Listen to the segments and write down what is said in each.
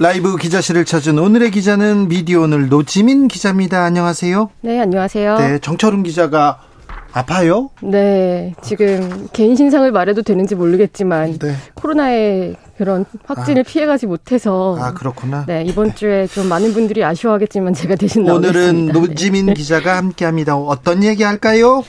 라이브 기자실을 찾은 오늘의 기자는 미디어 오늘 노지민 기자입니다. 안녕하세요. 네, 안녕하세요. 네, 정철훈 기자가 아파요? 네, 지금 개인 신상을 말해도 되는지 모르겠지만 네. 코로나의 그런 확진을 아. 피해가지 못해서 아 그렇구나. 네 이번 주에 좀 많은 분들이 아쉬워하겠지만 제가 대신 나오겠습니다. 오늘은 노지민 네. 기자가 함께합니다. 어떤 얘기 할까요?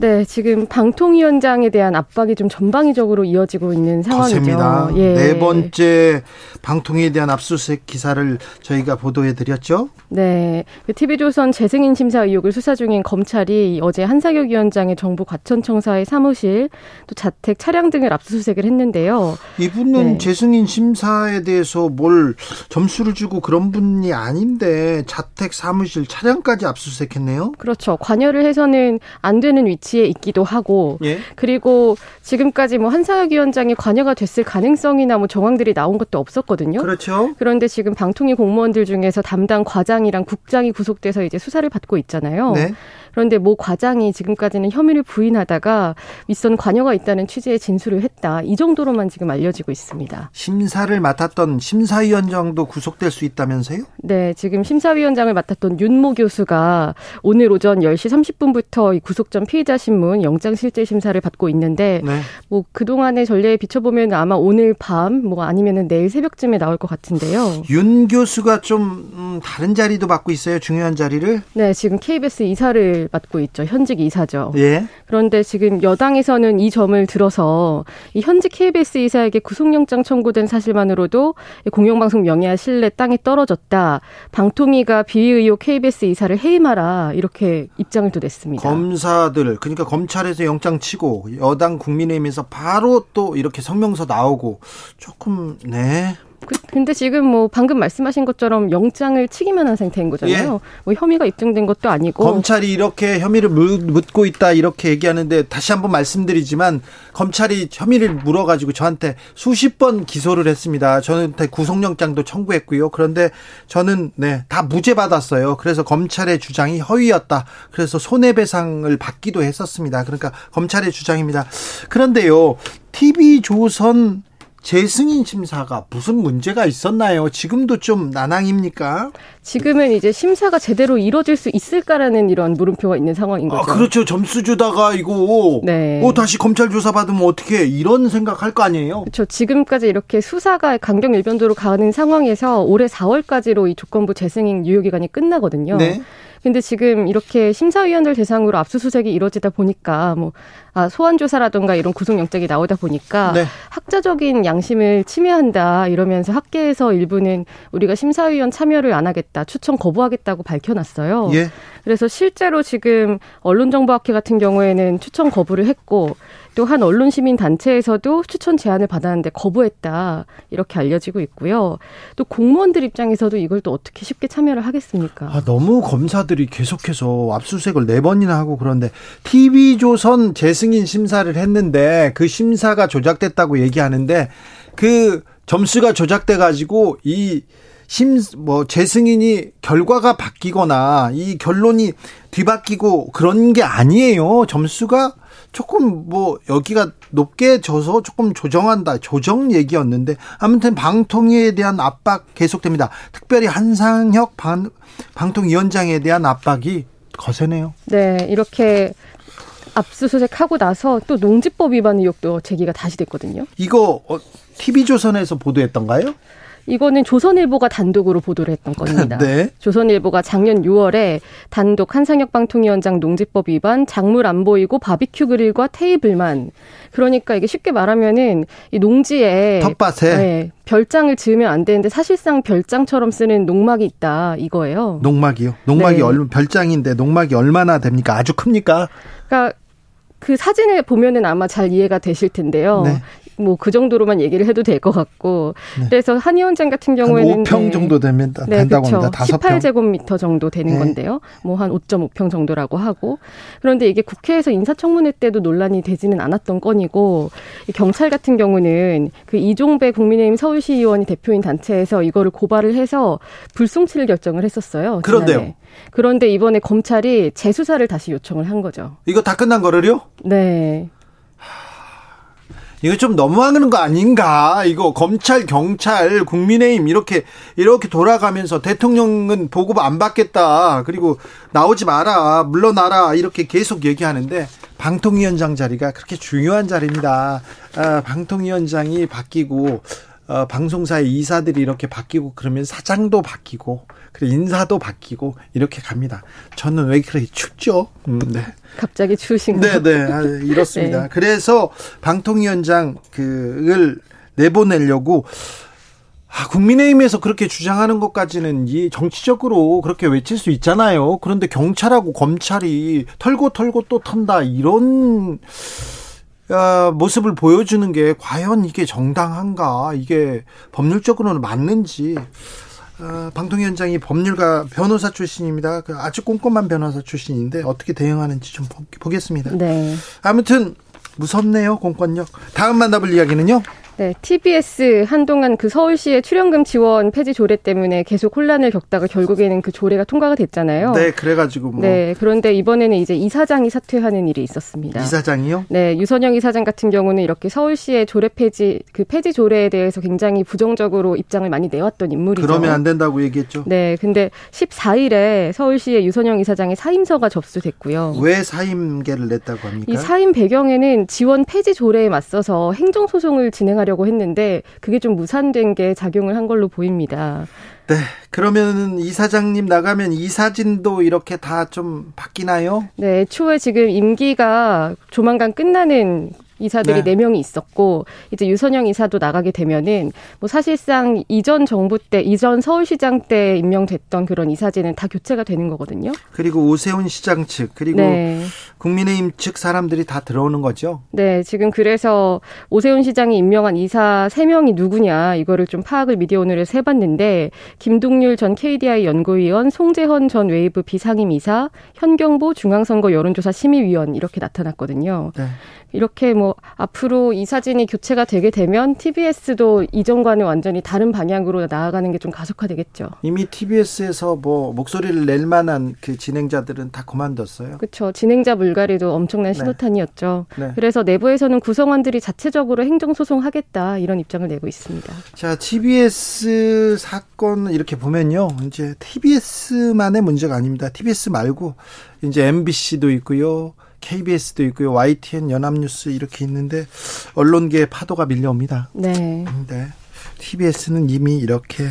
네, 지금 방통위원장에 대한 압박이 좀 전방위적으로 이어지고 있는 상황이죠. 예. 네 번째 방통위에 대한 압수수색 기사를 저희가 보도해 드렸죠. 네, TV조선 재승인 심사 의혹을 수사 중인 검찰이 어제 한사격 위원장의 정부 과천청사의 사무실 또 자택 차량 등을 압수수색을 했는데요. 이분은 네. 재승인 심사에 대해서 뭘 점수를 주고 그런 분이 아닌데 자택 사무실 차량까지 압수수색했네요. 그렇죠. 관여를 해서는 안 되는 위치 위치에 있기도 하고 예? 그리고 지금까지 뭐 한사혁 위원장이 관여가 됐을 가능성이나 뭐 정황들이 나온 것도 없었거든요. 그렇죠. 그런데 지금 방통위 공무원들 중에서 담당 과장이랑 국장이 구속돼서 이제 수사를 받고 있잖아요. 네. 그런데 모 과장이 지금까지는 혐의를 부인하다가 윗선 관여가 있다는 취지의 진술을 했다. 이 정도로만 지금 알려지고 있습니다. 심사를 맡았던 심사위원장도 구속될 수 있다면서요? 네, 지금 심사위원장을 맡았던 윤모 교수가 오늘 오전 10시 30분부터 구속 전 피의자 신문 영장 실질 심사를 받고 있는데 네. 뭐 그동안의 전례에 비춰보면 아마 오늘 밤 뭐 아니면은 내일 새벽쯤에 나올 것 같은데요. 윤 교수가 좀 음, 다른 자리도 맡고 있어요. 중요한 자리를? 네, 지금 KBS 이사를 맡고 있죠. 현직 이사죠. 예. 그런데 지금 여당에서는 이 점을 들어서 이 현직 KBS 이사에게 구속영장 청구된 사실만으로도 공영방송 명예와 신뢰 땅에 떨어졌다. 방통위가 비위 의혹 KBS 이사를 해임하라 이렇게 입장을 또 냈습니다. 검사들 그러니까 검찰에서 영장 치고 여당 국민의힘에서 바로 또 이렇게 성명서 나오고 조금 네 그, 근데 지금 뭐 방금 말씀하신 것처럼 영장을 치기만 한 상태인 거잖아요. 예. 뭐 혐의가 입증된 것도 아니고 검찰이 이렇게 혐의를 묻고 있다 이렇게 얘기하는데 다시 한번 말씀드리지만 검찰이 혐의를 물어가지고 저한테 수십 번 기소를 했습니다. 저한테 구속영장도 청구했고요. 그런데 저는 네 다 무죄 받았어요. 그래서 검찰의 주장이 허위였다. 그래서 손해배상을 받기도 했었습니다. 그러니까 검찰의 주장입니다. 그런데요. TV 조선 재승인 심사가 무슨 문제가 있었나요? 지금도 좀 난항입니까? 지금은 이제 심사가 제대로 이루어질 수 있을까라는 이런 물음표가 있는 상황인 아, 거죠. 아, 그렇죠. 점수 주다가 이거 네. 어 다시 검찰 조사 받으면 어떻게 이런 생각할 거 아니에요? 그렇죠. 지금까지 이렇게 수사가 강경 일변도로 가는 상황에서 올해 4월까지로 이 조건부 재승인 유효 기간이 끝나거든요. 네. 근데 지금 이렇게 심사위원들 대상으로 압수수색이 이루어지다 보니까 뭐 아, 소환 조사라든가 이런 구속영장이 나오다 보니까 네. 학자적인 양심을 침해한다 이러면서 학계에서 일부는 우리가 심사위원 참여를 안 하겠다 추천 거부하겠다고 밝혀놨어요. 예. 그래서 실제로 지금 언론정보학회 같은 경우에는 추천 거부를 했고 또 한 언론 시민 단체에서도 추천 제안을 받았는데 거부했다 이렇게 알려지고 있고요. 또 공무원들 입장에서도 이걸 또 어떻게 쉽게 참여를 하겠습니까? 아, 너무 검사들이 계속해서 압수수색을 네 번이나 하고 그런데 TV조선 재 승인 심사를 했는데 그 심사가 조작됐다고 얘기하는데 그 점수가 조작돼 가지고 이 심, 뭐, 재승인이 결과가 바뀌거나 이 결론이 뒤바뀌고 그런 게 아니에요. 점수가 조금 뭐 여기가 높게 져서 조금 조정한다. 조정 얘기였는데 아무튼 방통위에 대한 압박 계속됩니다. 특별히 한상혁 방, 방통위원장에 대한 압박이 거세네요. 네, 이렇게 압수수색하고 나서 또 농지법 위반 의혹도 제기가 다시 됐거든요. 이거 어, TV조선에서 보도했던가요? 이거는 조선일보가 단독으로 보도를 했던 겁니다. 네. 조선일보가 작년 6월에 단독 한상혁 방통위원장 농지법 위반, 작물 안 보이고 바비큐 그릴과 테이블만. 그러니까 이게 쉽게 말하면은 이 농지에 텃밭에 네, 별장을 지으면 안 되는데 사실상 별장처럼 쓰는 농막이 있다 이거예요. 농막이요? 농막이 네. 얼 별장인데 농막이 얼마나 됩니까? 아주 큽니까? 그러니까 그 사진을 보면은 아마 잘 이해가 되실 텐데요. 네. 뭐 그 정도로만 얘기를 해도 될 것 같고 네. 그래서 한 위원장 같은 경우에는 5평 네. 정도 되면 네, 된다고 그렇죠. 합니다. 18제곱미터 정도 되는 네. 건데요. 뭐 한 5.5평 정도라고 하고 그런데 이게 국회에서 인사청문회 때도 논란이 되지는 않았던 건이고 경찰 같은 경우는 그 이종배 국민의힘 서울시 의원이 대표인 단체에서 이거를 고발을 해서 불송치를 결정을 했었어요. 그런데요. 그런데 이번에 검찰이 재수사를 다시 요청을 한 거죠. 이거 다 끝난 거를요? 네. 이거 좀 너무하는 거 아닌가? 이거 검찰, 경찰, 국민의힘 이렇게 이렇게 돌아가면서 대통령은 보고 안 받겠다. 그리고 나오지 마라, 물러나라 이렇게 계속 얘기하는데 방통위원장 자리가 그렇게 중요한 자리입니다. 아, 방통위원장이 바뀌고 어, 방송사의 이사들이 이렇게 바뀌고 그러면 사장도 바뀌고 그리고 인사도 바뀌고 이렇게 갑니다. 저는 왜 그렇게 춥죠? 음, 네. 갑자기 추우신 거. 네, 네, 아, 이렇습니다. 네. 그래서 방통위원장 그을 내보내려고 아, 국민의힘에서 그렇게 주장하는 것까지는 이 정치적으로 그렇게 외칠 수 있잖아요. 그런데 경찰하고 검찰이 털고 털고 또 턴다 이런 어, 모습을 보여주는 게 과연 이게 정당한가? 이게 법률적으로는 맞는지. 어, 방통위원장이 법률가 변호사 출신입니다. 그 아주 꼼꼼한 변호사 출신인데 어떻게 대응하는지 좀 보겠습니다. 네. 아무튼 무섭네요 공권력. 다음 만나볼 이야기는요. 네, TBS 한동안 그 서울시의 출연금 지원 폐지 조례 때문에 계속 혼란을 겪다가 결국에는 그 조례가 통과가 됐잖아요. 네, 그래가지고 뭐. 네, 그런데 이번에는 이제 이사장이 사퇴하는 일이 있었습니다. 이사장이요? 네, 유선영 이사장 같은 경우는 이렇게 서울시의 조례 폐지 그 폐지 조례에 대해서 굉장히 부정적으로 입장을 많이 내왔던 인물이죠. 그러면 안 된다고 얘기했죠. 네, 근데 14일에 서울시의 유선영 이사장의 사임서가 접수됐고요. 왜 사임계를 냈다고 합니까? 이 사임 배경에는 지원 폐지 조례에 맞서서 행정 소송을 진행하려 하려고 했는데 그게 좀 무산된 게 작용을 한 걸로 보입니다. 네. 그러면 이사장님 나가면 이사진도 이렇게 다 좀 바뀌나요? 네. 초에 지금 임기가 조만간 끝나는 이사들이 네. 4명이 있었고 이제 유선영 이사도 나가게 되면은 뭐 사실상 이전 정부 때 이전 서울시장 때 임명됐던 그런 이사진은 다 교체가 되는 거거든요. 그리고 오세훈 시장 측 그리고 네. 국민의힘 측 사람들이 다 들어오는 거죠. 네, 지금 그래서 오세훈 시장이 임명한 이사 3명이 누구냐 이거를 좀 파악을 미디어 오늘에서 해봤는데 김동률 전 KDI 연구위원, 송재헌 전 웨이브 비상임 이사, 현경보 중앙선거 여론조사 심의위원 이렇게 나타났거든요. 네. 이렇게 뭐 앞으로 이 사진이 교체가 되게 되면 TBS도 이전과는 완전히 다른 방향으로 나아가는 게 좀 가속화되겠죠. 이미 TBS에서 뭐 목소리를 낼 만한 그 진행자들은 다 그만뒀어요. 그렇죠. 진행자 물 갈이도 엄청난 네. 신호탄이었죠. 네. 네. 그래서 내부에서는 구성원들이 자체적으로 행정소송하겠다 이런 입장을 내고 있습니다. 자, TBS 사건 이렇게 보면요. 이제 TBS만의 문제가 아닙니다. TBS 말고 이제 MBC도 있고요. KBS도 있고요. YTN 연합뉴스 이렇게 있는데 언론계의 파도가 밀려옵니다. 네. 네. TBS는 이미 이렇게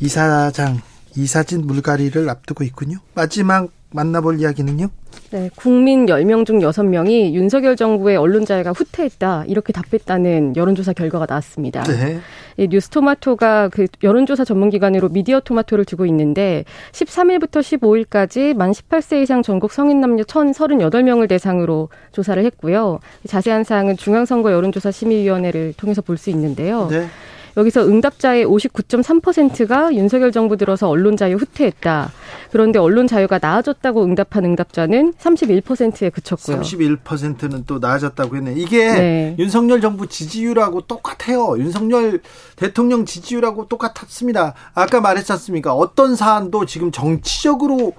이사장 이사진 물갈이를 앞두고 있군요. 마지막 만나볼 이야기는요? 네, 국민 10명 중 6명이 윤석열 정부의 언론 자유가 후퇴했다. 이렇게 답했다는 여론조사 결과가 나왔습니다. 네. 이 뉴스토마토가 그 여론조사 전문기관으로 미디어 토마토를 두고 있는데 13일부터 15일까지 만 18세 이상 전국 성인 남녀 1,038명을 대상으로 조사를 했고요. 자세한 사항은 중앙선거 여론조사 심의위원회를 통해서 볼 수 있는데요. 네. 여기서 응답자의 59.3%가 윤석열 정부 들어서 언론 자유 후퇴했다. 그런데 언론 자유가 나아졌다고 응답한 응답자는 31%에 그쳤고요. 31%는 또 나아졌다고 했네. 이게 네. 윤석열 정부 지지율하고 똑같아요. 윤석열 대통령 지지율하고 똑같았습니다. 아까 말했지 않습니까? 어떤 사안도 지금 정치적으로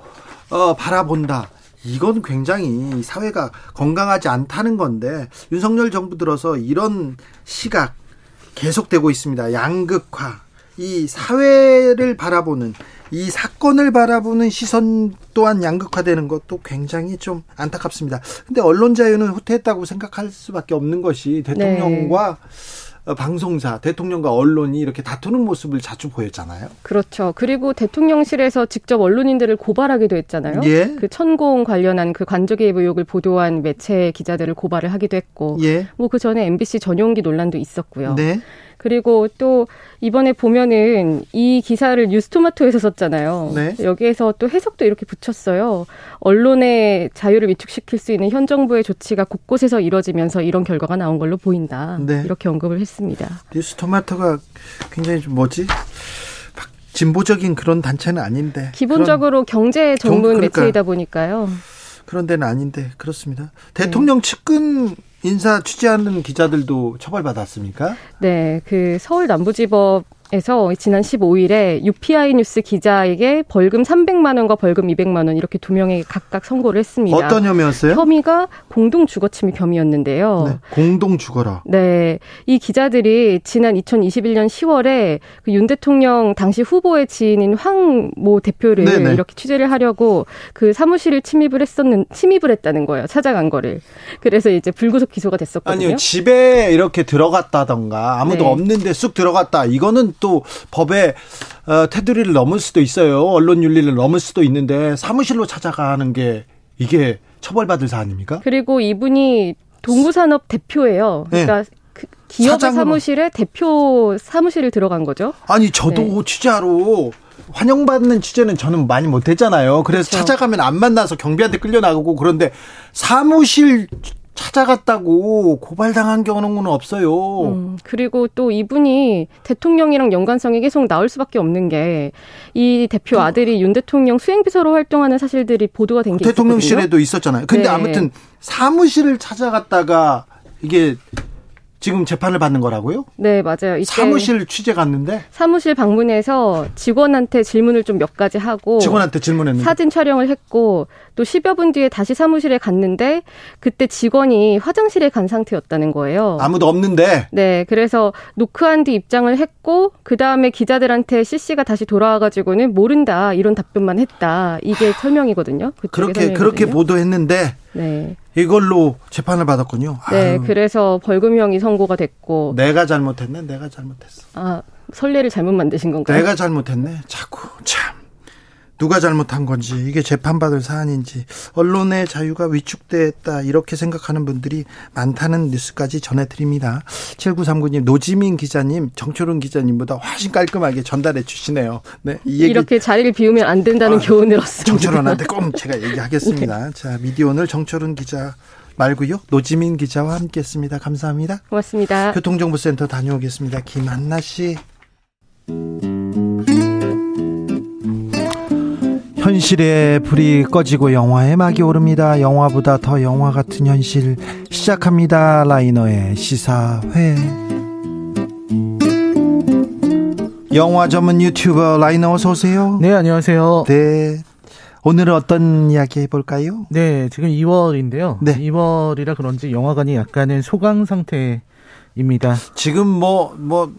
어, 바라본다. 이건 굉장히 사회가 건강하지 않다는 건데 윤석열 정부 들어서 이런 시각 계속되고 있습니다. 양극화. 이 사회를 바라보는 이 사건을 바라보는 시선 또한 양극화되는 것도 굉장히 좀 안타깝습니다. 근데 언론 자유는 후퇴했다고 생각할 수밖에 없는 것이 대통령과 네. 어, 방송사, 대통령과 언론이 이렇게 다투는 모습을 자주 보였잖아요. 그렇죠. 그리고 대통령실에서 직접 언론인들을 고발하기도 했잖아요. 예. 그 천공 관련한 그 관저개입 의혹을 보도한 매체 기자들을 고발을 하기도 했고, 예. 뭐그 전에 MBC 전용기 논란도 있었고요. 네. 그리고 또 이번에 보면은 이 기사를 뉴스토마토에서 썼잖아요. 네. 여기에서 또 해석도 이렇게 붙였어요. 언론의 자유를 위축시킬 수 있는 현 정부의 조치가 곳곳에서 이뤄지면서 이런 결과가 나온 걸로 보인다. 네. 이렇게 언급을 했습니다. 뉴스토마토가 굉장히 좀 뭐지? 진보적인 그런 단체는 아닌데. 기본적으로 경제 전문 그러니까. 매체이다 보니까요. 그런 데는 아닌데 그렇습니다. 대통령 네. 측근 인사 취재하는 기자들도 처벌받았습니까? 네, 그 서울 남부지법 에서 지난 15일에 UPI 뉴스 기자에게 벌금 300만 원과 벌금 200만 원 이렇게 두 명에게 각각 선고를 했습니다. 어떤 혐의였어요? 혐의가 공동 주거 침입 혐의였는데요. 네, 공동 주거라. 네. 이 기자들이 지난 2021년 10월에 그 윤 대통령 당시 후보의 지인인 황 모 대표를 네네. 이렇게 취재를 하려고 그 사무실을 침입을 했었는 침입을 했다는 거예요. 찾아간 거를. 그래서 이제 불구속 기소가 됐었거든요. 아니요. 집에 이렇게 들어갔다던가 아무도 네. 없는데 쑥 들어갔다. 이거는 또 법에 어, 테두리를 넘을 수도 있어요. 언론 윤리를 넘을 수도 있는데 사무실로 찾아가는 게 이게 처벌받을 사안입니까? 그리고 이분이 동부산업 대표예요. 그러니까 네. 그 기업 사무실에 대표 사무실을 들어간 거죠. 아니 저도 네. 취재하러 환영받는 취재는 저는 많이 못했잖아요. 그래서 그렇죠. 찾아가면 안 만나서 경비한테 끌려나가고 그런데 사무실 찾아갔다고 고발당한 경우는 없어요. 음, 그리고 또 이분이 대통령이랑 연관성이 계속 나올 수밖에 없는 게 이 대표 아들이 윤 대통령 수행비서로 활동하는 사실들이 보도가 된 게. 대통령실에도 있었잖아요. 근데 네. 아무튼 사무실을 찾아갔다가 이게 지금 재판을 받는 거라고요? 네, 맞아요. 사무실 취재 갔는데 사무실 방문해서 직원한테 질문을 좀 몇 가지 하고 직원한테 질문했는데 사진 촬영을 했고 또 10여 분 뒤에 다시 사무실에 갔는데 그때 직원이 화장실에 간 상태였다는 거예요. 아무도 없는데. 네, 그래서 노크한 뒤 입장을 했고 그 다음에 기자들한테 CC가 다시 돌아와 가지고는 모른다 이런 답변만 했다. 이게 설명이거든요. 그렇게 설명이거든요. 그렇게 보도했는데 네. 이걸로 재판을 받았군요. 네, 아유. 그래서 벌금형이 선고가 됐고. 내가 잘못했네, 내가 잘못했어. 아, 선례를 잘못 만드신 건가요? 내가 잘못했네. 자꾸 참. 누가 잘못한 건지 이게 재판받을 사안인지 언론의 자유가 위축됐다 이렇게 생각하는 분들이 많다는 뉴스까지 전해드립니다. 7939님 노지민 기자님 정초롱 기자님보다 훨씬 깔끔하게 전달해 주시네요. 네, 이 이렇게 자리를 비우면 안 된다는 아, 교훈을 얻습니다. 정초롱한테 꼭 제가 얘기하겠습니다. 네. 자 미디어 오늘 정초롱 기자 말고요. 노지민 기자와 함께했습니다. 감사합니다. 고맙습니다. 교통정보센터 다녀오겠습니다. 김한나 씨. 현실의 불이 꺼지고 영화의 막이 오릅니다. 영화보다 더 영화 같은 현실 시작합니다. 라이너의 시사회. 영화 전문 유튜버 라이너 어서 오세요. 네, 안녕하세요. 네. 오늘은 어떤 이야기 해볼까요? 네, 지금 2월인데요. 네. 2월이라 그런지 영화관이 약간은 소강 상태입니다. 지금 뭐, 뭐,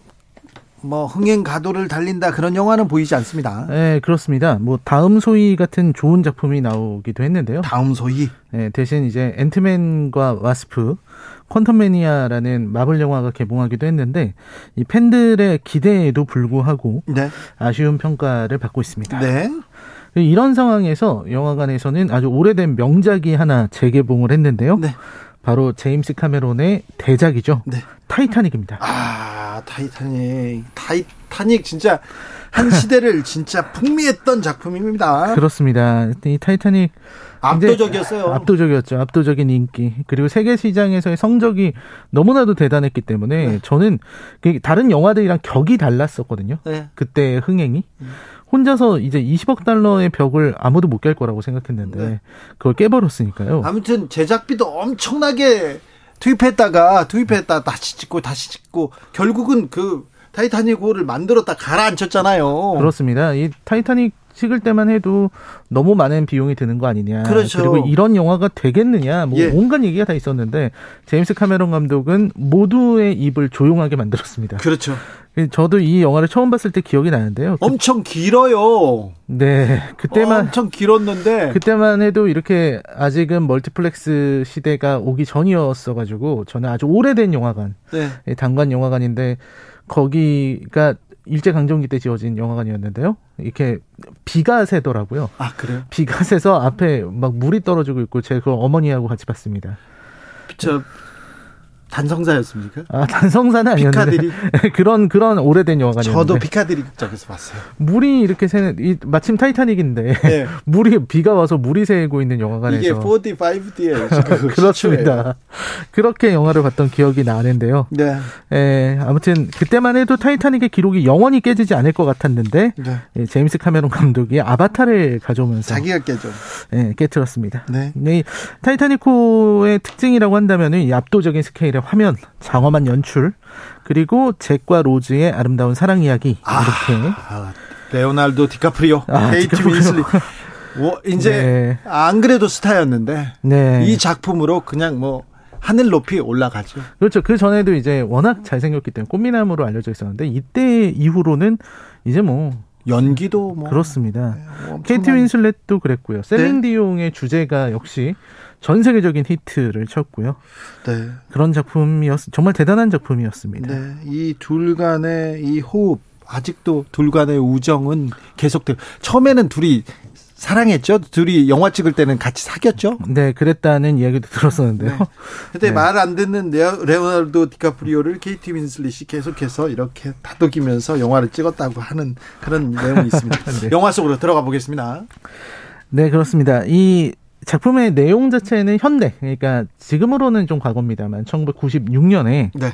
뭐 흥행 가도를 달린다 그런 영화는 보이지 않습니다. 네, 그렇습니다. 뭐 다음 소위 같은 좋은 작품이 나오기도 했는데요. 다음 소위. 네, 대신 이제 앤트맨과 와스프, 퀀텀매니아라는 마블 영화가 개봉하기도 했는데 이 팬들의 기대에도 불구하고 네. 아쉬운 평가를 받고 있습니다. 네. 이런 상황에서 영화관에서는 아주 오래된 명작이 하나 재개봉을 했는데요. 네. 바로 제임스 카메론의 대작이죠. 네. 타이타닉입니다. 아, 타이타닉. 타이타닉 진짜 한 시대를 진짜 풍미했던 작품입니다. 그렇습니다. 이 타이타닉 압도적이었어요. 압도적이었죠. 압도적인 인기. 그리고 세계 시장에서의 성적이 너무나도 대단했기 때문에 네. 저는 그 다른 영화들이랑 격이 달랐었거든요. 네. 그때 흥행이. 음. 혼자서 이제 20억 달러의 벽을 아무도 못 깰 거라고 생각했는데 네. 그걸 깨버렸으니까요. 아무튼 제작비도 엄청나게 투입했다가 투입했다 다시 찍고 다시 찍고 결국은 그 타이타닉 호를 만들었다 가라앉혔잖아요. 그렇습니다. 이 타이타닉 찍을 때만 해도 너무 많은 비용이 드는 거 아니냐. 그렇죠. 그리고 이런 영화가 되겠느냐. 뭐 예. 온갖 얘기가 다 있었는데 제임스 카메론 감독은 모두의 입을 조용하게 만들었습니다. 그렇죠. 저도 이 영화를 처음 봤을 때 기억이 나는데요. 그 엄청 길어요. 네, 그때만 엄청 길었는데 그때만 해도 이렇게 아직은 멀티플렉스 시대가 오기 전이었어 가지고 저는 아주 오래된 영화관, 네. 예, 단관 영화관인데 거기가 일제 강점기 때 지어진 영화관이었는데요. 이렇게 비가 새더라고요. 아 그래요? 비가 새서 앞에 막 물이 떨어지고 있고 제가 그 어머니하고 같이 봤습니다. 저 단성사였습니까? 아, 단성사는 아니었는데. 피카디리? 그런, 그런 오래된 영화가 저도 피카디리 극장에서 봤어요. 물이 이렇게 새는, 이, 마침 타이타닉인데. 네. 물이, 비가 와서 물이 새고 있는 영화관에서. 이게 4D네. 그렇습니다. 그렇게 영화를 봤던 기억이 나는데요. 네. 예, 아무튼, 그때만 해도 타이타닉의 기록이 영원히 깨지지 않을 것 같았는데. 네. 예, 제임스 카메론 감독이 아바타를 가져오면서. 자기가 깨져. 예, 깨뜨렸습니다. 네. 이 타이타닉호의 특징이라고 한다면 이 압도적인 스케일 의 화면, 장엄한 연출, 그리고 잭과 로즈의 아름다운 사랑 이야기 아, 이렇게 아, 레오날도 디카프리오, 아, 케이트 윈슬렛. 뭐 이제 네. 안 그래도 스타였는데 네. 이 작품으로 그냥 뭐 하늘 높이 올라가죠. 그렇죠. 그 전에도 이제 워낙 잘생겼기 때문에 꽃미남으로 알려져 있었는데 이때 이후로는 이제 뭐 연기도 뭐 그렇습니다. 네, 뭐 케이트 윈슬렛도 그랬고요. 셀린 네. 디온의 주제가 역시 전 세계적인 히트를 쳤고요. 네. 그런 작품이었 정말 대단한 작품이었습니다. 네. 이 둘 간의 이 호흡 아직도 둘 간의 우정은 계속돼. 처음에는 둘이 사랑했죠. 둘이 영화 찍을 때는 같이 사귀었죠. 네, 그랬다는 이야기도 들었었는데요. 네. 근데 네. 말안 듣는 레오나르도 디카프리오를 케이트 윈슬릿이 계속해서 이렇게 다독이면서 영화를 찍었다고 하는 그런 내용이 있습니다. 네. 영화 속으로 들어가 보겠습니다. 네, 그렇습니다. 이 작품의 내용 자체는 현대, 그러니까 지금으로는 좀 과거입니다만 1996년에 네.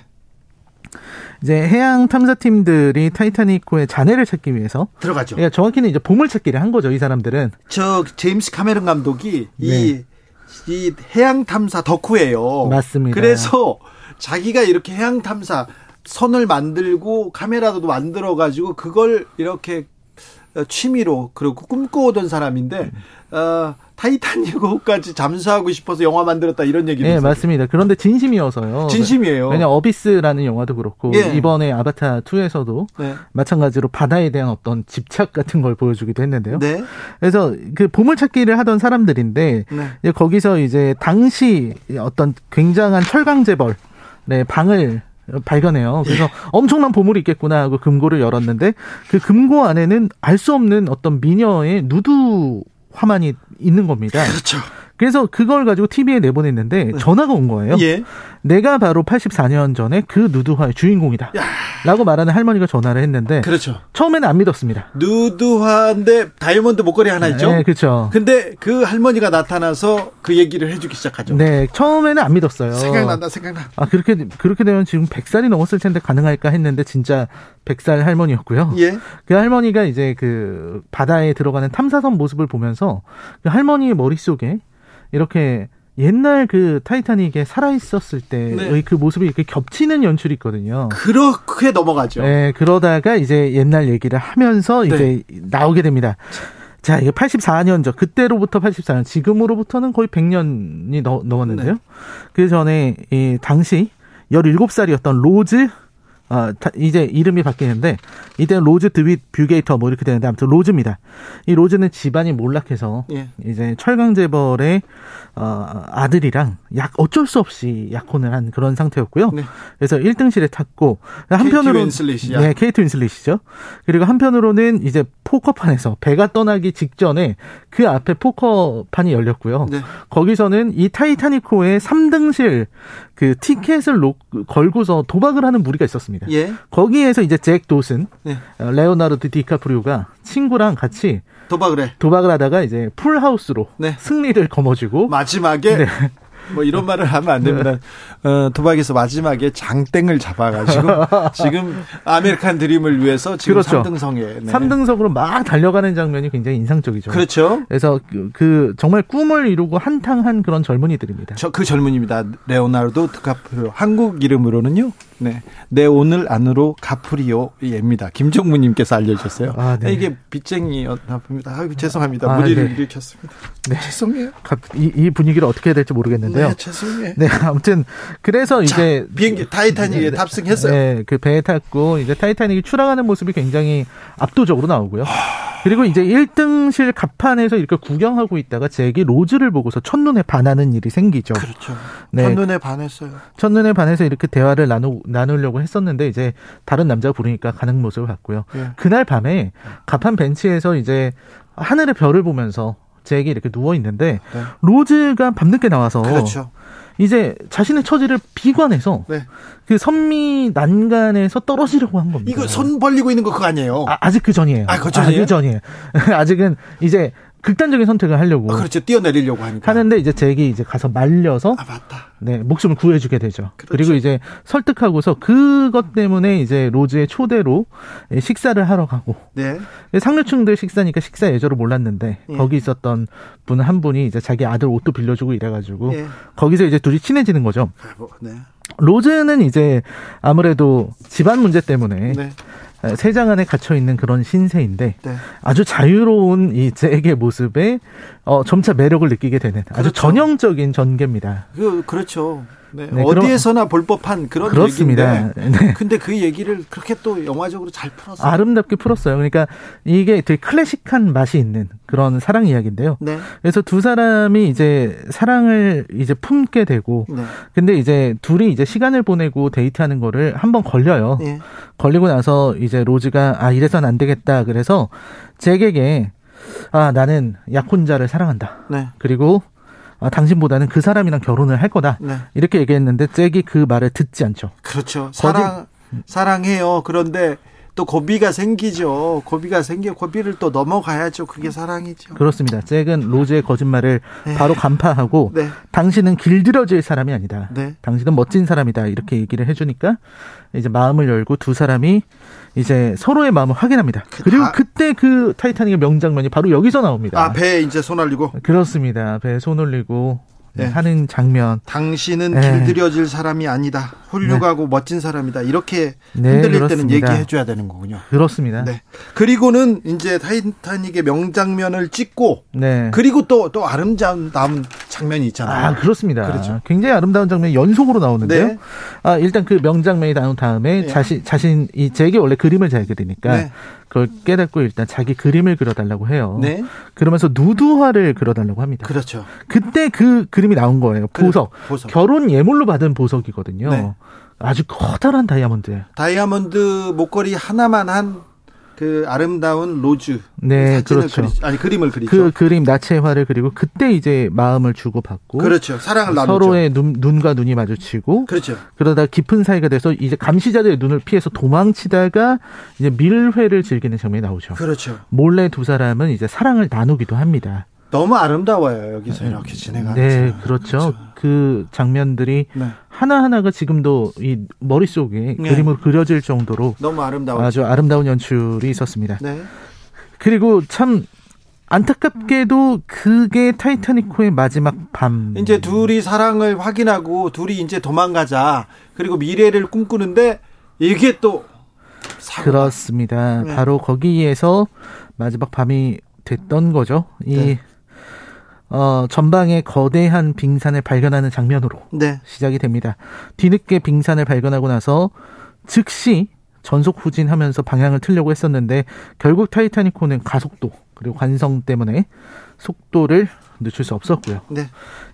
이제 해양 탐사팀들이 타이타닉호의 잔해를 찾기 위해서 들어가죠. 그러니까 정확히는 이제 보물 찾기를 한 거죠, 이 사람들은. 저 제임스 카메론 감독이 네. 이, 이 해양 탐사 덕후예요. 맞습니다. 그래서 자기가 이렇게 해양 탐사 선을 만들고 카메라도 만들어 가지고 그걸 이렇게 취미로 그리고 꿈꿔오던 사람인데 어, 타이타닉 호까지 잠수하고 싶어서 영화 만들었다 이런 얘기를 네, 맞습니다. 그런데 진심이어서요. 진심이에요. 왜냐 어비스라는 영화도 그렇고 예. 이번에 아바타 2에서도 네. 마찬가지로 바다에 대한 어떤 집착 같은 걸 보여주기도 했는데요. 네. 그래서 그 보물찾기를 하던 사람들인데 네. 거기서 이제 당시 어떤 굉장한 철강 재벌 네, 방을 발견해요. 그래서 예. 엄청난 보물이 있겠구나 하고 금고를 열었는데 그 금고 안에는 알 수 없는 어떤 미녀의 누드 화만이 있는 겁니다. 그렇죠. 그래서 그걸 가지고 TV에 내보냈는데 네. 전화가 온 거예요. 예. 내가 바로 84년 전에 그 누드화의 주인공이다. 야. 라고 말하는 할머니가 전화를 했는데 그렇죠. 처음에는 안 믿었습니다. 누드화인데 다이아몬드 목걸이 하나 있죠? 네, 그렇죠. 근데 그 할머니가 나타나서 그 얘기를 해 주기 시작하죠. 네, 처음에는 안 믿었어요. 생각난다, 생각나. 아, 그렇게, 그렇게 되면 지금 100살이 넘었을 텐데 가능할까 했는데 진짜 100살 할머니였고요. 예. 그 할머니가 이제 그 바다에 들어가는 탐사선 모습을 보면서 그 할머니의 머릿속에 이렇게 옛날 그 타이타닉에 살아있었을 때의 네. 그 모습이 이렇게 겹치는 연출이 있거든요. 그렇게 넘어가죠. 네, 그러다가 이제 옛날 얘기를 하면서 네. 이제 나오게 됩니다. 자, 이게 84년 전, 그때로부터 84년, 지금으로부터는 거의 100년이 넘, 넘었는데요. 네. 그 전에, 이, 당시 17살이었던 로즈 아, 이제 이름이 바뀌는데 이때는 로즈 드윗 부케이터 뭐 이렇게 되는데 아무튼 로즈입니다. 이 로즈는 집안이 몰락해서 예. 이제 철강 재벌의 어, 아들이랑 약 어쩔 수 없이 약혼을 한 그런 상태였고요. 네. 그래서 1등실에 탔고 한편으로 윈슬릿이야. 네, 케이트 윈슬릿이죠. 그리고 한편으로는 이제 포커판에서 배가 떠나기 직전에 그 앞에 포커판이 열렸고요. 네. 거기서는 이 타이타닉호의 3등실 그 티켓을 놓, 걸고서 도박을 하는 무리가 있었습니다. 예. 거기에서 이제 잭 도슨, 네. 어, 레오나르도 디카프리오가 친구랑 같이 도박을 해. 도박을 하다가 이제 풀하우스로 네. 승리를 거머쥐고 마지막에 네. 뭐 이런 말을 하면 안 됩니다. 어, 도박에서 마지막에 장땡을 잡아가지고 지금 아메리칸 드림을 위해서 지금 그렇죠. 3등석에 네. 3등석으로 막 달려가는 장면이 굉장히 인상적이죠. 그렇죠. 그래서 그, 그 정말 꿈을 이루고 한탕한 그런 젊은이들입니다. 저 그 젊은이입니다. 레오나르도 디카프리오 한국 이름으로는요. 네. 내 오늘 안으로 갚으리오입니다. 김정무님께서 알려주셨어요. 아, 네. 이게 빚쟁이였나 봅니다. 아유, 죄송합니다. 아, 물의를 네. 일으켰습니다. 네. 죄송해요. 이, 이, 분위기를 어떻게 해야 될지 모르겠는데요. 네, 죄송해요. 네, 아무튼 그래서 자, 이제 비행기 타이타닉에 네, 탑승했어요. 네, 그 배에 탔고 이제 타이타닉이 출항하는 모습이 굉장히 압도적으로 나오고요. 그리고 이제 1등실 갑판에서 이렇게 구경하고 있다가 잭이 로즈를 보고서 첫눈에 반하는 일이 생기죠. 그렇죠. 네. 첫눈에 반했어요. 첫눈에 반해서 이렇게 대화를 나누, 나누려고 했었는데 이제 다른 남자가 부르니까 가는 모습을 봤고요. 예. 그날 밤에 갑판 벤치에서 이제 하늘의 별을 보면서 잭이 이렇게 누워 있는데 네. 로즈가 밤늦게 나와서 그렇죠. 이제 자신의 처지를 비관해서 네. 그 선미 난간에서 떨어지려고 한 겁니다. 이거 손 벌리고 있는 거 그거 아니에요? 아, 직 그 전이에요. 아, 그 전이에요? 아, 그 전이에요. 아직은 이제 극단적인 선택을 하려고. 아, 그렇죠. 뛰어내리려고 하니까. 하는데 이제 잭이 이제 가서 말려서. 아, 맞다. 네, 목숨을 구해주게 되죠. 그렇죠. 그리고 이제 설득하고서 그것 때문에 이제 로즈의 초대로 식사를 하러 가고. 네. 상류층들 식사니까 식사 예절을 몰랐는데 예. 거기 있었던 분 한 분이 이제 자기 아들 옷도 빌려주고 이래가지고 예. 거기서 이제 둘이 친해지는 거죠. 아, 뭐, 네. 로즈는 이제 아무래도 집안 문제 때문에 네. 세장 안에 갇혀 있는 그런 신세인데 네. 아주 자유로운 이 잭의 모습에 어, 점차 매력을 느끼게 되는 아주 그렇죠. 전형적인 전개입니다. 그 그렇죠. 네, 네, 어디에서나 볼 법한 그런 그렇습니다. 얘기인데 네. 근데 그 얘기를 그렇게 또 영화적으로 잘 풀었어요. 아름답게 풀었어요. 그러니까 이게 되게 클래식한 맛이 있는 그런 사랑 이야기인데요. 네. 그래서 두 사람이 이제 사랑을 이제 품게 되고 네. 근데 이제 둘이 이제 시간을 보내고 데이트하는 거를 한번 걸려요. 네. 걸리고 나서 이제 로즈가 아 이래선 안 되겠다. 그래서 잭에게 아 나는 약혼자를 사랑한다. 네. 그리고 아, 당신보다는 그 사람이랑 결혼을 할 거다. 네. 이렇게 얘기했는데 잭이 그 말을 듣지 않죠. 그렇죠. 사랑 사랑해요. 그런데 또 고비가 생기죠. 고비가 생겨 고비를 또 넘어가야죠. 그게 사랑이죠. 그렇습니다. 잭은 로즈의 거짓말을 네. 바로 간파하고 네. 당신은 길들여질 사람이 아니다. 네. 당신은 멋진 사람이다. 이렇게 얘기를 해주니까 이제 마음을 열고 두 사람이 이제 서로의 마음을 확인합니다. 그 그리고 그때 그 타이타닉의 명장면이 바로 여기서 나옵니다. 아, 배에 이제 손 올리고? 그렇습니다. 배에 손 올리고 네. 하는 장면. 당신은 네. 길들여질 사람이 아니다. 훌륭하고 네. 멋진 사람이다. 이렇게 네, 흔들릴 그 때는 얘기해 줘야 되는 거군요. 그렇습니다. 네. 그리고는 이제 타이타닉의 명장면을 찍고 네. 그리고 또 또 아름다운 장면이 있잖아요. 아, 그렇습니다. 그렇죠. 굉장히 아름다운 장면이 연속으로 나오는데요. 네. 아, 일단 그 명장면이 나온 다음에 네. 자신 자신 이 제게 원래 그림을 잘 그리니까 그걸 깨닫고 일단 자기 그림을 그려달라고 해요. 네. 그러면서 누드화를 그려달라고 합니다. 그렇죠. 그때 그 그림이 나온 거예요. 보석. 그래, 보석. 결혼 예물로 받은 보석이거든요. 네. 아주 커다란 다이아몬드. 다이아몬드 목걸이 하나만 한 그 아름다운 로즈. 네 그렇죠. 그리, 아니 그림을 그리죠. 그 그림 나체화를 그리고 그때 이제 마음을 주고 받고 그렇죠. 사랑을 나누죠. 서로의 눈, 눈과 눈이 마주치고 그렇죠. 그러다 깊은 사이가 돼서 이제 감시자들의 눈을 피해서 도망치다가 이제 밀회를 즐기는 장면이 나오죠. 그렇죠. 몰래 두 사람은 이제 사랑을 나누기도 합니다. 너무 아름다워요 여기서 이렇게 진행하는 네 그렇죠. 그렇죠. 그 장면들이 네. 하나하나가 지금도 이 머릿속에 네. 그림으로 그려질 정도로 너무 아름다워 아주 아름다운 연출이 있었습니다. 네. 그리고 참 안타깝게도 그게 타이타닉호의 마지막 밤. 이제 둘이 사랑을 확인하고 둘이 이제 도망가자. 그리고 미래를 꿈꾸는데 이게 또 사고가. 그렇습니다. 네. 바로 거기에서 마지막 밤이 됐던 거죠. 이 네. 어, 전방에 거대한 빙산을 발견하는 장면으로 네. 시작이 됩니다. 뒤늦게 빙산을 발견하고 나서 즉시 전속 후진하면서 방향을 틀려고 했었는데 결국 타이타닉호는 가속도 그리고 관성 때문에 속도를 늦출 수 없었고요. 네.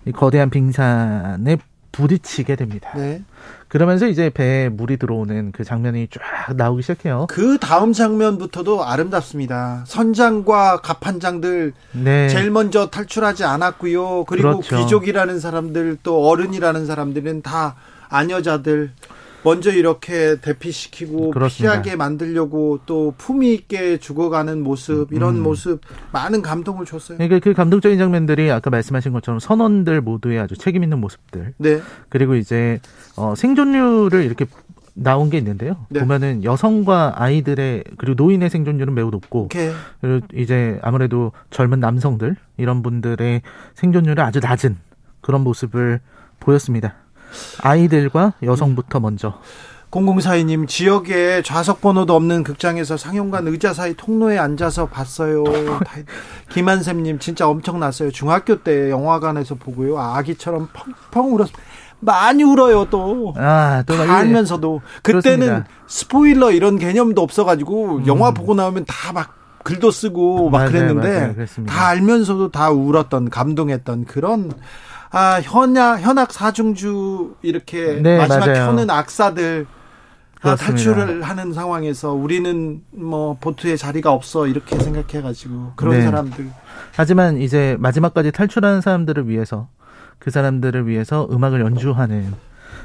이 거대한 빙산에 부딪히게 됩니다. 네. 그러면서 이제 배에 물이 들어오는 그 장면이 쫙 나오기 시작해요. 그 다음 장면부터도 아름답습니다. 선장과 갑판장들 네. 제일 먼저 탈출하지 않았고요. 그리고 그렇죠. 귀족이라는 사람들 또 어른이라는 사람들은 다 아녀자들 먼저 이렇게 대피시키고 그렇습니다. 피하게 만들려고 또 품위 있게 죽어가는 모습 이런 음. 모습 많은 감동을 줬어요. 그러니까 그 감동적인 장면들이 아까 말씀하신 것처럼 선원들 모두의 아주 책임 있는 모습들. 네. 그리고 이제 어, 생존율을 이렇게 나온 게 있는데요. 네. 보면은 여성과 아이들의 그리고 노인의 생존율은 매우 높고 오케이. 그리고 이제 아무래도 젊은 남성들 이런 분들의 생존율이 아주 낮은 그런 모습을 보였습니다. 아이들과 여성부터 먼저. 0042님 지역에 좌석 번호도 없는 극장에서 상영관 의자 사이 통로에 앉아서 봤어요. 김한샘님 진짜 엄청났어요. 중학교 때 영화관에서 보고요. 아기처럼 펑펑 울었. 많이 울어요 또. 아, 또 알면서도 그때는 그렇습니다. 스포일러 이런 개념도 없어가지고 음. 영화 보고 나오면 다 막 글도 쓰고 막 맞아요, 그랬는데 맞아요, 다 알면서도 다 울었던 감동했던 그런 아 현악 현악 사중주 이렇게 네, 마지막 맞아요. 켜는 악사들 아, 탈출을 하는 상황에서 우리는 뭐 보트에 자리가 없어 이렇게 생각해가지고 그런 네. 사람들. 하지만 이제 마지막까지 탈출하는 사람들을 위해서 그 사람들을 위해서 음악을 연주하는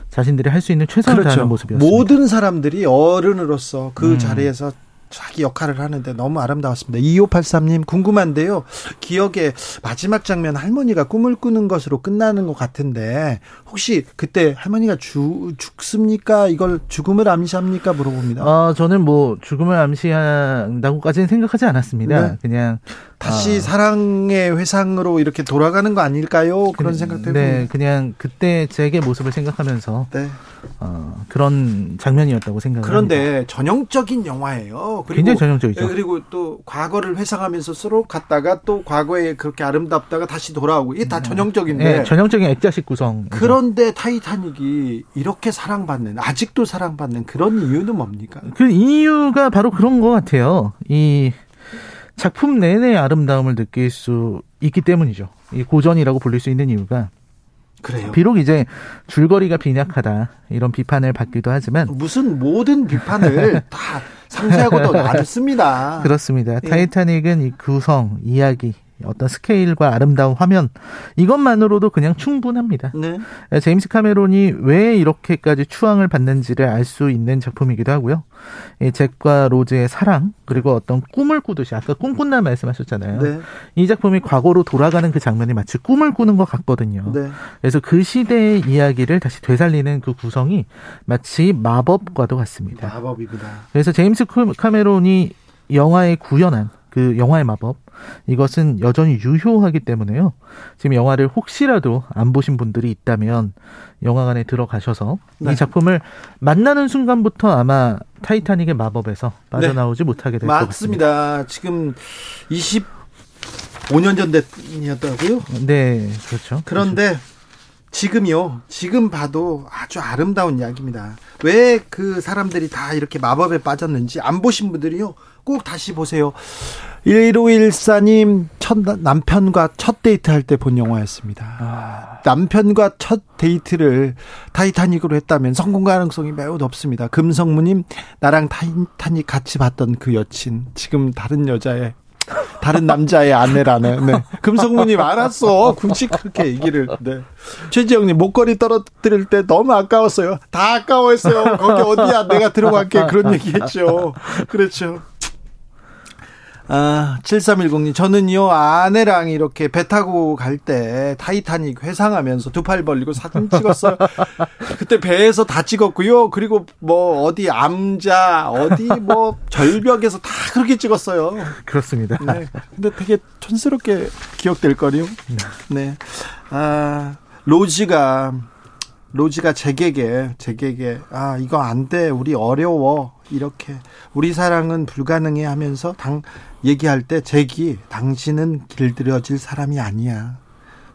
자신들이 할 수 있는 최선을 그렇죠. 다하는 모습이었습니다. 모든 사람들이 어른으로서 그 음. 자리에서 자기 역할을 하는데 너무 아름다웠습니다. 2583님 궁금한데요. 기억에 마지막 장면 할머니가 꿈을 꾸는 것으로 끝나는 것 같은데 혹시 그때 할머니가 주, 죽습니까? 이걸 죽음을 암시합니까? 물어봅니다. 어, 저는 뭐 죽음을 암시한다고까지는 생각하지 않았습니다. 네. 그냥 다시 어. 사랑의 회상으로 이렇게 돌아가는 거 아닐까요? 그런 그, 생각도 네, 해봅니다. 그냥 그때 제게 모습을 생각하면서 네. 어, 그런 장면이었다고 생각합니다. 그런데 전형적인 영화예요. 그리고, 굉장히 전형적이죠. 예, 그리고 또 과거를 회상하면서 서로 갔다가 또 과거에 그렇게 아름답다가 다시 돌아오고 이게 다 음. 전형적인데. 네, 전형적인 액자식 구성. 그런데 타이타닉이 이렇게 사랑받는 아직도 사랑받는 그런 이유는 뭡니까? 그 이유가 바로 그런 것 같아요. 이 작품 내내 아름다움을 느낄 수 있기 때문이죠. 이 고전이라고 불릴 수 있는 이유가 그래요. 비록 이제 줄거리가 빈약하다 이런 비판을 받기도 하지만 무슨 모든 비판을 다 상세하고도 많습니다. 그렇습니다. 예. 타이타닉은 이 구성, 이야기, 어떤 스케일과 아름다운 화면 이것만으로도 그냥 충분합니다. 네. 제임스 카메론이 왜 이렇게까지 추앙을 받는지를 알 수 있는 작품이기도 하고요. 이 잭과 로즈의 사랑 그리고 어떤 꿈을 꾸듯이 아까 꿈꾼다 말씀하셨잖아요. 네. 이 작품이 과거로 돌아가는 그 장면이 마치 꿈을 꾸는 것 같거든요. 네. 그래서 그 시대의 이야기를 다시 되살리는 그 구성이 마치 마법과도 같습니다. 마법입니다. 그래서 제임스 카메론이 영화에 구현한 그 영화의 마법 이것은 여전히 유효하기 때문에요. 지금 영화를 혹시라도 안 보신 분들이 있다면 영화관에 들어가셔서 네. 이 작품을 만나는 순간부터 아마 타이타닉의 마법에서 빠져나오지 네. 못하게 될 것 같습니다. 맞습니다. 지금 25년 전 됐다고요? 네, 그렇죠. 그런데 그렇죠. 지금요, 지금 봐도 아주 아름다운 이야기입니다. 왜 그 사람들이 다 이렇게 마법에 빠졌는지 안 보신 분들이요, 꼭 다시 보세요. 1514님, 첫, 남편과 첫 데이트 할 때 본 영화였습니다. 아. 남편과 첫 데이트를 타이타닉으로 했다면 성공 가능성이 매우 높습니다. 금성무님, 나랑 타이타닉 같이 봤던 그 여친, 지금 다른 여자의 다른 남자의 아내라는. 네. 금성무님 알았어. 굳이 그렇게 얘기를. 네. 최지영님 목걸이 떨어뜨릴 때 너무 아까웠어요. 다 아까워했어요. 거기 어디야? 내가 들어갈게. 그런 얘기했죠. 그렇죠. 아, 7310님, 저는요, 아내랑 이렇게 배 타고 갈 때 타이타닉 회상하면서 두 팔 벌리고 사진 찍었어요. 그때 배에서 다 찍었고요. 그리고 뭐, 어디 암자, 어디 뭐, 절벽에서 다 그렇게 찍었어요. 그렇습니다. 네. 근데 되게 촌스럽게 기억될 거리요. 네. 아, 로지가, 로지가 제게게, 제게게, 아, 이거 안 돼. 우리 어려워. 이렇게. 우리 사랑은 불가능해 하면서 당, 얘기할 때 잭이 당신은 길들여질 사람이 아니야.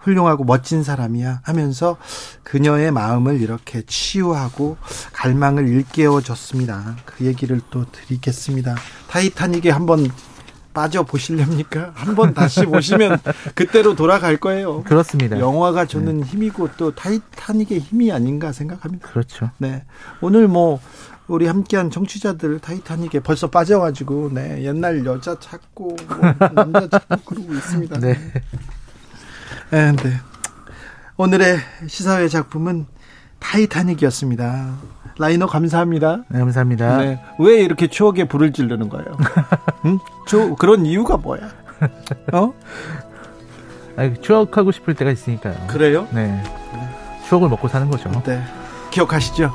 훌륭하고 멋진 사람이야 하면서 그녀의 마음을 이렇게 치유하고 갈망을 일깨워 줬습니다. 그 얘기를 또 드리겠습니다. 타이타닉에 한번 빠져 보실렵니까? 한번 다시 보시면 그때로 돌아갈 거예요. 그렇습니다. 영화가 저는 네. 힘이고 또 타이타닉의 힘이 아닌가 생각합니다. 그렇죠. 네. 오늘 뭐 우리 함께한 청취자들 타이타닉에 벌써 빠져가지고 네 옛날 여자 찾고 뭐 남자 찾고 그러고 있습니다. 네. 네. 네. 오늘의 시사회 작품은 타이타닉이었습니다. 라이너 감사합니다. 네, 감사합니다. 네. 왜 이렇게 추억에 불을 지르는 거예요? 응? 저 그런 이유가 뭐야? 어? 아니, 추억하고 싶을 때가 있으니까요. 그래요? 네. 추억을 먹고 사는 거죠. 네. 기억하시죠?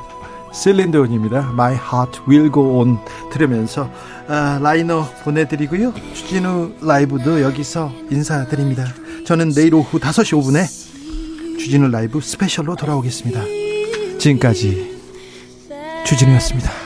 셀린 디온입니다. My Heart Will Go On 들으면서 아, 라이너 보내드리고요. 주진우 라이브도 여기서 인사드립니다. 저는 내일 오후 5시 5분에 주진우 라이브 스페셜로 돌아오겠습니다. 지금까지 주진우였습니다.